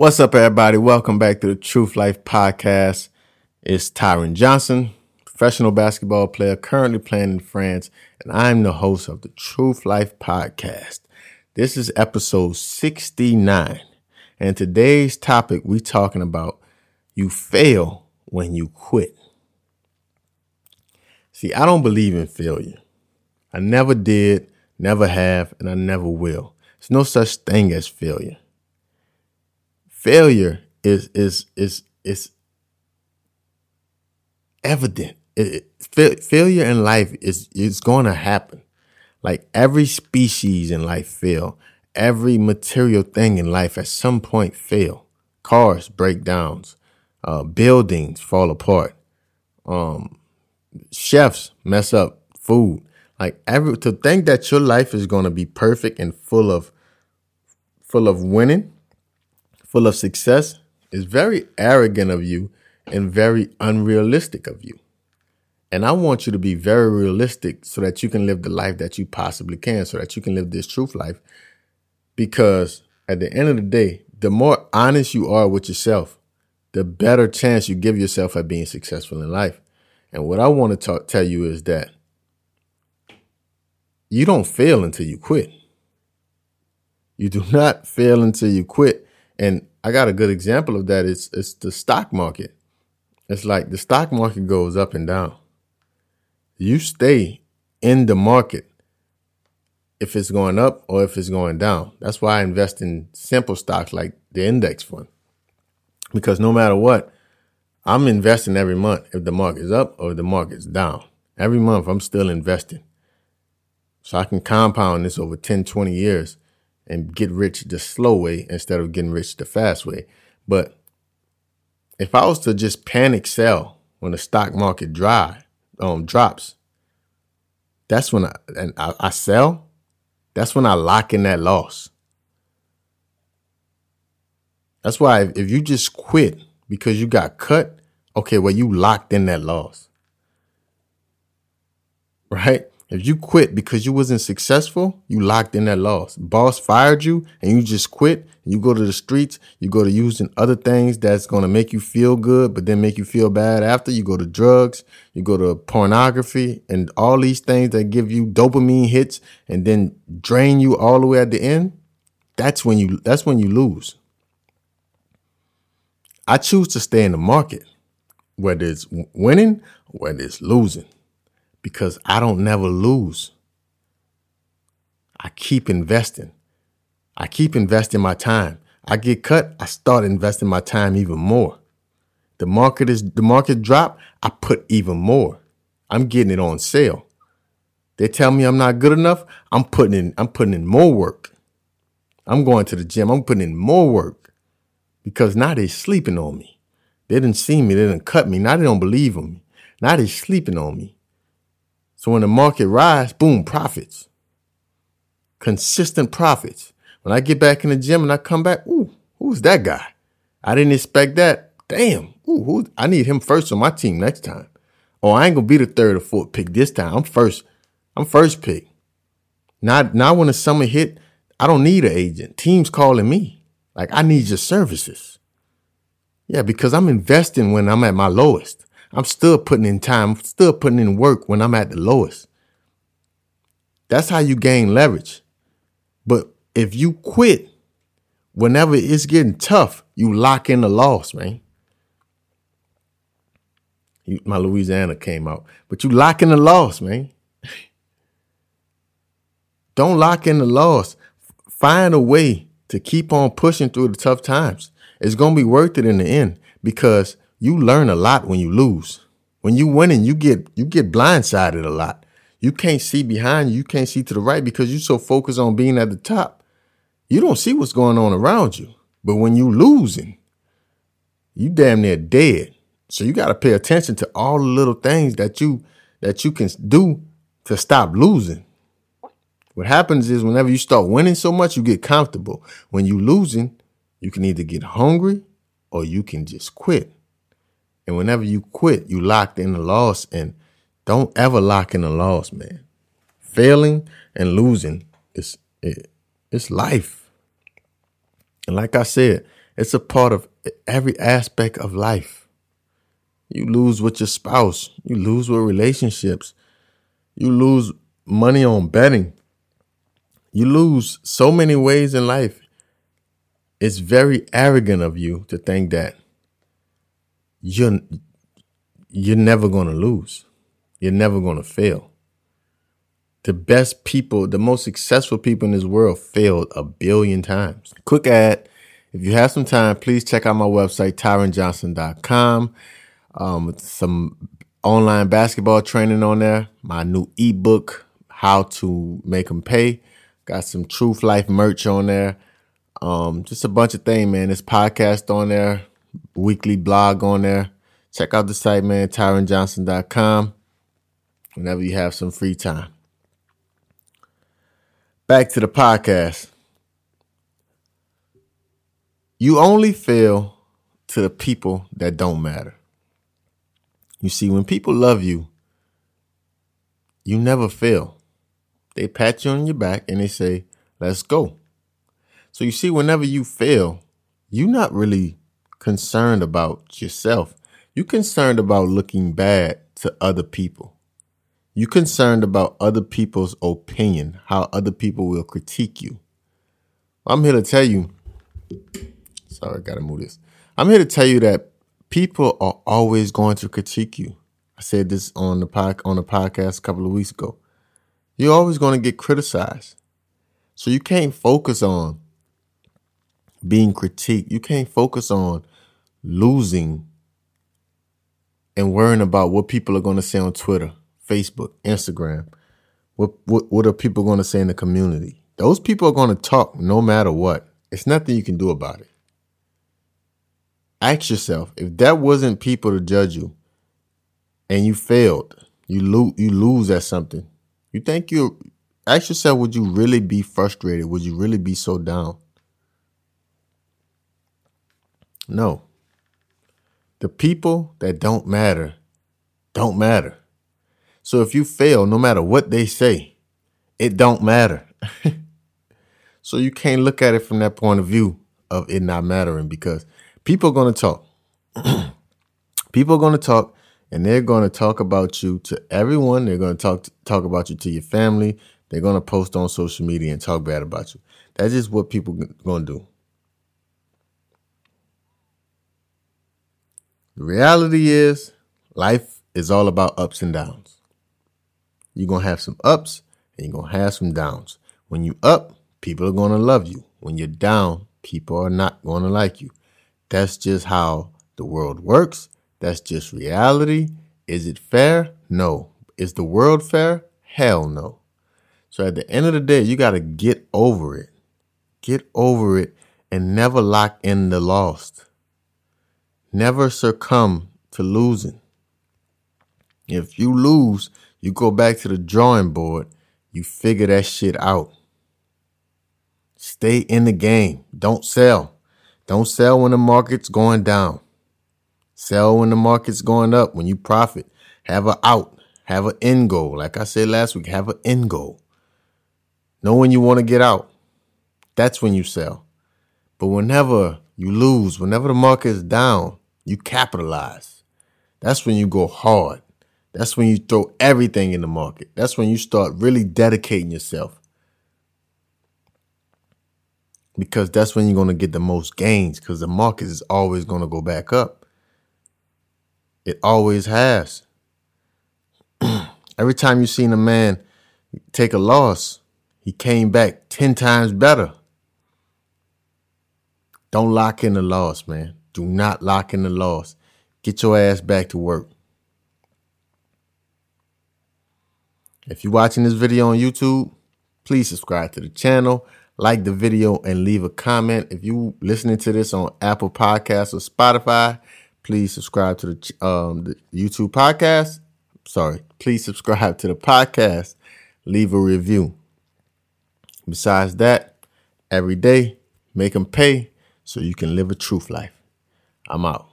What's up, everybody? Welcome back to the Truth Life Podcast. It's Tyron Johnson, professional basketball player currently playing in France, and I'm the host of the Truth Life Podcast. This is episode 69, and today's topic we talking about you fail when you quit. See, I don't believe in failure. I never did, never have, and I never will. There's no such thing as failure failure is is is is evident. It, it, failure in life is is going to happen. Like every species in life fail. Every material thing in life at some point fail. Cars break downs. Uh, buildings fall apart. Um, chefs mess up food. Like every to think that your life is going to be perfect and full of full of winning full of success is very arrogant of you and very unrealistic of you. And I want you to be very realistic so that you can live the life that you possibly can, so that you can live this truth life. Because at the end of the day, the more honest you are with yourself, the better chance you give yourself at being successful in life. And what I want to talk, tell you is that you don't fail until you quit. You do not fail until you quit. And I got a good example of that. It's it's the stock market. It's like the stock market goes up and down. You stay in the market if it's going up or if it's going down. That's why I invest in simple stocks like the index fund. Because no matter what, I'm investing every month if the market's up or the market's down. Every month I'm still investing. So I can compound this over 10, 20 years and get rich the slow way instead of getting rich the fast way. But if I was to just panic sell when the stock market dry um drops, that's when I and I, I sell. That's when I lock in that loss. That's why if, if you just quit because you got cut, okay, well you locked in that loss. Right? If you quit because you wasn't successful, you locked in that loss. Boss fired you and you just quit. You go to the streets, you go to using other things that's going to make you feel good, but then make you feel bad after. You go to drugs, you go to pornography and all these things that give you dopamine hits and then drain you all the way at the end. That's when you that's when you lose. I choose to stay in the market, whether it's winning, whether it's losing because I don't never lose. I keep investing. I keep investing my time. I get cut, I start investing my time even more. The market is the market drop, I put even more. I'm getting it on sale. They tell me I'm not good enough, I'm putting in I'm putting in more work. I'm going to the gym, I'm putting in more work. Because now they sleeping on me. They didn't see me, they didn't cut me. Now they don't believe in me. Now they sleeping on me. So when the market rise, boom, profits. Consistent profits. When I get back in the gym and I come back, ooh, who's that guy? I didn't expect that. Damn. Ooh, who, I need him first on my team next time. Oh, I ain't gonna be the third or fourth pick this time. I'm first. I'm first pick. Now, now when the summer hit, I don't need an agent. Teams calling me. Like, I need your services. Yeah, because I'm investing when I'm at my lowest. I'm still putting in time, still putting in work when I'm at the lowest. That's how you gain leverage. But if you quit whenever it's getting tough, you lock in the loss, man. My Louisiana came out, but you lock in the loss, man. Don't lock in the loss. Find a way to keep on pushing through the tough times. It's going to be worth it in the end because you learn a lot when you lose. When you winning, you get you get blindsided a lot. You can't see behind you, you can't see to the right because you're so focused on being at the top. You don't see what's going on around you. But when you losing, you damn near dead. So you got to pay attention to all the little things that you that you can do to stop losing. What happens is whenever you start winning so much, you get comfortable. When you losing, you can either get hungry or you can just quit. And whenever you quit, you locked in the loss. And don't ever lock in the loss, man. Failing and losing is it, it's life. And like I said, It's a part of every aspect of life. You lose with your spouse. You lose with relationships. You lose money on betting. You lose so many ways in life. It's very arrogant of you to think that you're you're never going to lose. You're never going to fail. The best people, the most successful people in this world failed a billion times. Quick ad. If you have some time, please check out my website, tyronjohnson.com. Um, some online basketball training on there. My new ebook, How to Make Them Pay. Got some Truth Life merch on there. Um, just a bunch of things, man. This podcast on there, weekly blog on there. Check out the site, man, tyronjohnson.com whenever you have some free time. Back to the podcast. You only fail to the people that don't matter. You see, when people love you, you never fail. They pat you on your back and they say, let's go. So you see, whenever you fail, you're not really concerned about yourself. You're concerned about looking bad to other people. You're concerned about other people's opinion, how other people will critique you. I'm here to tell you, sorry, I gotta move this. I'm here to tell you that people are always going to critique you. I said this on the pod, on the podcast a couple of weeks ago. You're always going to get criticized. So you can't focus on being critiqued. You can't focus on losing and worrying about what people are going to say on Twitter, Facebook, Instagram. What what, what are people going to say in the community? Those people are going to talk no matter what. It's nothing you can do about it. Ask yourself if that wasn't people to judge you, and you failed, you lose you lose at something. You think you ask yourself, would you really be frustrated? Would you really be so down? No. The people that don't matter don't matter. So if you fail, no matter what they say, it don't matter. so you can't look at it from that point of view of it not mattering because people are going to talk. people are going to talk and they're going to talk about you to everyone. They're going to talk talk about you to your family. They're going to post on social media and talk bad about you. That's just what people going to do. The reality is, life is all about ups and downs. You're going to have some ups and you're going to have some downs. When you're up, people are going to love you. When you're down, people are not going to like you. That's just how the world works. That's just reality. Is it fair? No. Is the world fair? Hell no. So at the end of the day, you got to get over it. Get over it and never lock in the lost. Never succumb to losing. If you lose, you go back to the drawing board, you figure that shit out. Stay in the game. Don't sell. Don't sell when the market's going down. Sell when the market's going up, when you profit. Have an out. Have an end goal. Like I said last week, have an end goal. Know when you want to get out. That's when you sell. But whenever you lose, whenever the market is down, you capitalize. That's when you go hard. That's when you throw everything in the market. That's when you start really dedicating yourself. Because that's when you're going to get the most gains because the market is always going to go back up. It always has. Every time you've seen a man take a loss, he came back 10 times better. Don't lock in the loss, man. Do not lock in the loss. Get your ass back to work. If you're watching this video on YouTube, please subscribe to the channel, like the video, and leave a comment. If you listening to this on Apple Podcasts or Spotify, please subscribe to the, um, the YouTube podcast. Sorry, please subscribe to the podcast. Leave a review. Besides that, every day, make them pay so you can live a truth life. I'm out.